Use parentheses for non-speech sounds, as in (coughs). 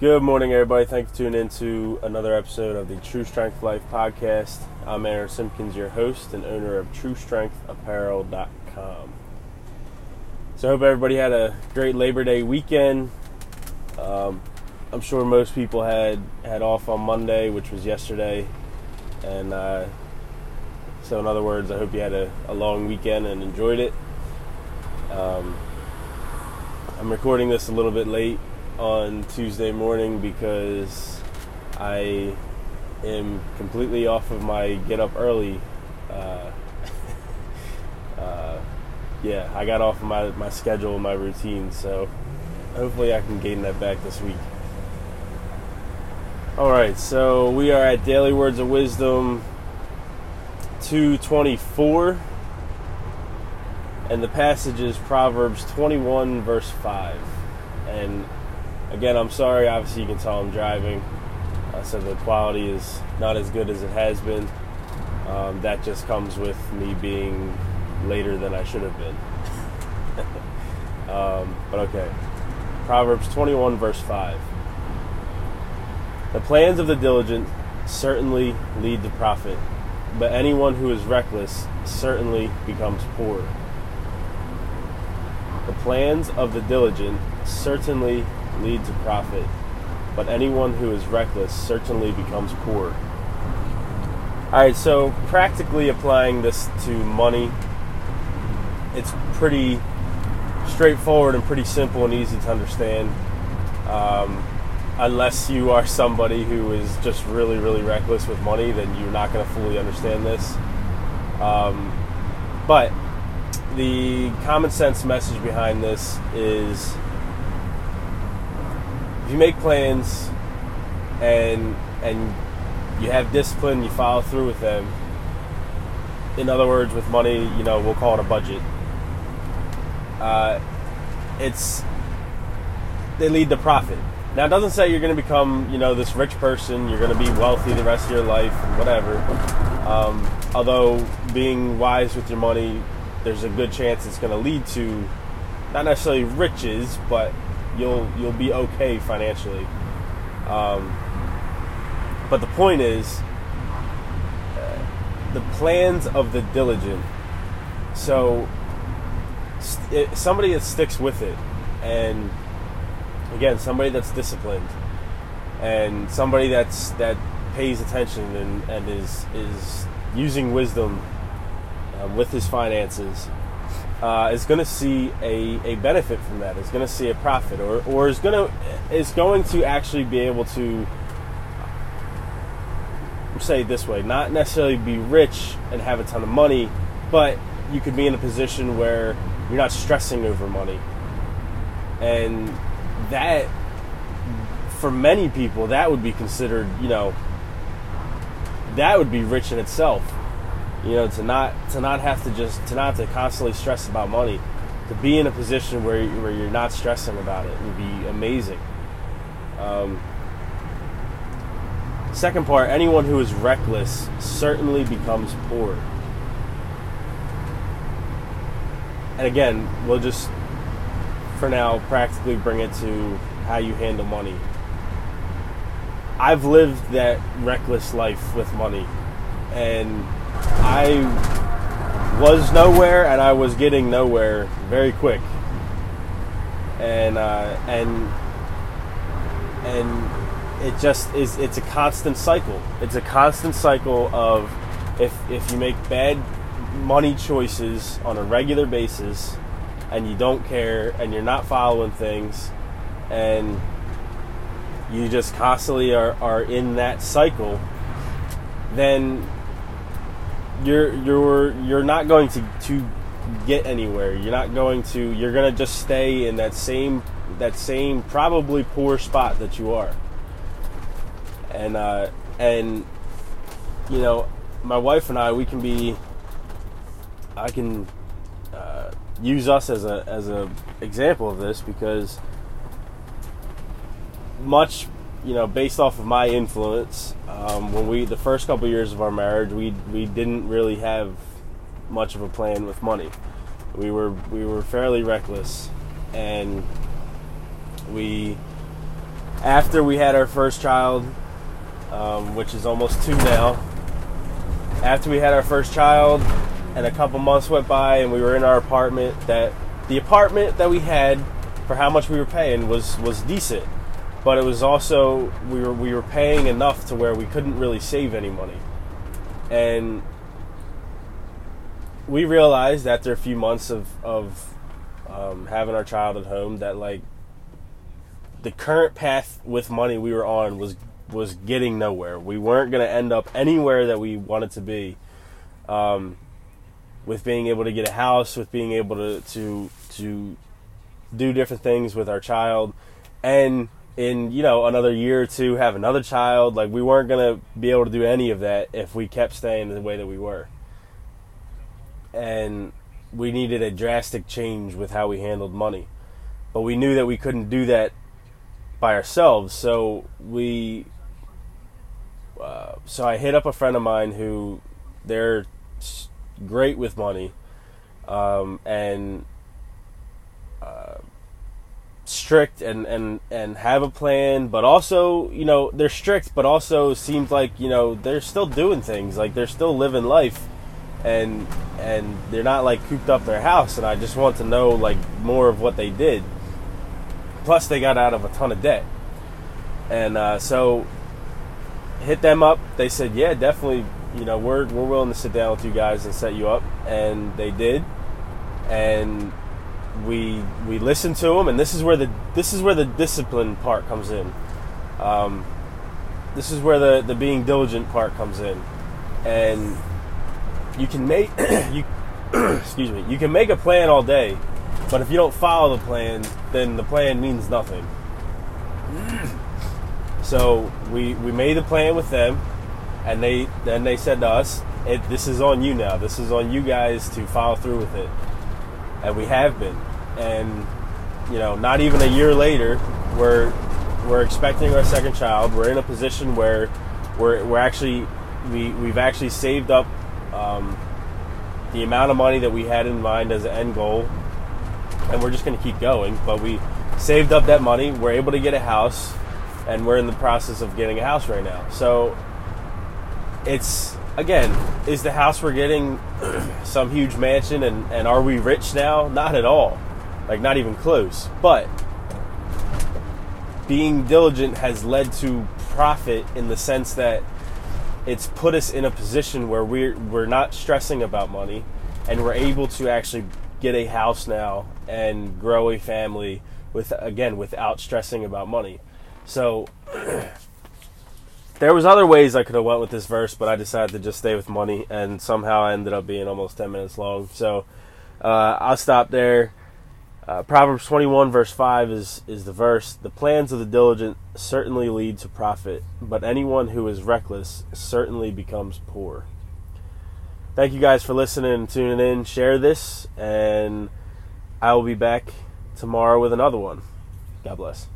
Good morning, everybody. Thanks for tuning in to another episode of the True Strength Life podcast. I'm Aaron Simpkins, your host and owner of TrueStrengthApparel.com. So, I hope everybody had a great Labor Day weekend. Um, I'm sure most people had had off on Monday, which was yesterday, and uh, so in other words, I hope you had a, a long weekend and enjoyed it. Um, I'm recording this a little bit late on Tuesday morning because I am completely off of my get up early. Uh, (laughs) uh, yeah, I got off of my, my schedule, and my routine, so hopefully I can gain that back this week. All right, so we are at Daily Words of Wisdom 224, and the passage is Proverbs 21, verse 5. And Again, I'm sorry. Obviously, you can tell I'm driving, uh, so the quality is not as good as it has been. Um, that just comes with me being later than I should have been. (laughs) um, but okay. Proverbs 21, verse 5. The plans of the diligent certainly lead to profit, but anyone who is reckless certainly becomes poor. The plans of the diligent certainly lead to profit, but anyone who is reckless certainly becomes poor. Alright, so practically applying this to money, it's pretty straightforward and pretty simple and easy to understand. Um, unless you are somebody who is just really, really reckless with money, then you're not going to fully understand this. Um, but the common sense message behind this is if you make plans and and you have discipline, you follow through with them. In other words, with money, you know, we'll call it a budget. Uh, it's they lead to profit. Now, it doesn't say you're going to become, you know, this rich person. You're going to be wealthy the rest of your life and whatever. Um, although being wise with your money, there's a good chance it's going to lead to not necessarily riches, but you'll you'll be okay financially. Um, but the point is, uh, the plans of the diligent. So, st- somebody that sticks with it, and again, somebody that's disciplined, and somebody that's that pays attention and, and is is using wisdom um, with his finances uh, is going to see a, a benefit from that. Is going to see a profit, or or is going to is going to actually be able to say it this way, not necessarily be rich and have a ton of money, but you could be in a position where you're not stressing over money, and that for many people that would be considered, you know, that would be rich in itself you know to not to not have to just to not to constantly stress about money to be in a position where, where you're not stressing about it would be amazing. Um, second part anyone who is reckless certainly becomes poor. And again we'll just for now practically bring it to how you handle money. I've lived that reckless life with money and I was nowhere and I was getting nowhere very quick. And uh, and and it just is it's a constant cycle. It's a constant cycle of if if you make bad money choices on a regular basis and you don't care and you're not following things and you just constantly are, are in that cycle, then you're you're you're not going to to get anywhere. You're not going to. You're going to just stay in that same that same probably poor spot that you are. And uh, and you know, my wife and I, we can be. I can uh, use us as a as a example of this because much you know, based off of my influence, um, when we the first couple of years of our marriage, we we didn't really have much of a plan with money. We were we were fairly reckless, and we after we had our first child, um, which is almost two now, after we had our first child, and a couple months went by, and we were in our apartment. That the apartment that we had for how much we were paying was was decent, but it was also we were we were paying enough to where we couldn't really save any money, and we realized after a few months of of um, having our child at home that like the current path with money we were on was was getting nowhere. We weren't going to end up anywhere that we wanted to be. Um, with being able to get a house, with being able to to to do different things with our child, and in you know another year or two have another child. Like we weren't gonna be able to do any of that if we kept staying the way that we were, and we needed a drastic change with how we handled money. But we knew that we couldn't do that by ourselves, so we. Uh, so I hit up a friend of mine who they're great with money, um, and uh, strict and, and, and have a plan, but also, you know, they're strict, but also seems like, you know, they're still doing things. Like they're still living life and and they're not like cooped up their house and I just want to know like more of what they did. Plus they got out of a ton of debt. And uh, so hit them up. They said, "Yeah, definitely you know, we're we're willing to sit down with you guys and set you up, and they did, and we we listened to them, and this is where the this is where the discipline part comes in. Um, this is where the the being diligent part comes in, and you can make (coughs) you (coughs) excuse me you can make a plan all day, but if you don't follow the plan, then the plan means nothing. (coughs) So we we made the plan with them and they then they said to us, "This is on you now. This is on you guys to follow through with it." And we have been, and you know, not even a year later, we're we're expecting our second child. We're in a position where we're we're actually we we've actually saved up um, the amount of money that we had in mind as an end goal, and we're just going to keep going. But we saved up that money. We're able to get a house, and we're in the process of getting a house right now. So it's again, is the house we're getting (clears throat) some huge mansion and, and are we rich now? Not at all. Like not even close. But being diligent has led to profit in the sense that it's put us in a position where we're we're not stressing about money and we're able to actually get a house now and grow a family with again without stressing about money. So (clears throat) there was other ways I could have went with this verse, but I decided to just stay with money, and somehow I ended up being almost ten minutes long. So uh, I'll stop there. Uh, Proverbs 21 verse 5 is, is the verse. The plans of the diligent certainly lead to profit, but anyone who is reckless certainly becomes poor. Thank you guys for listening and tuning in. Share this, and I will be back tomorrow with another one. God bless.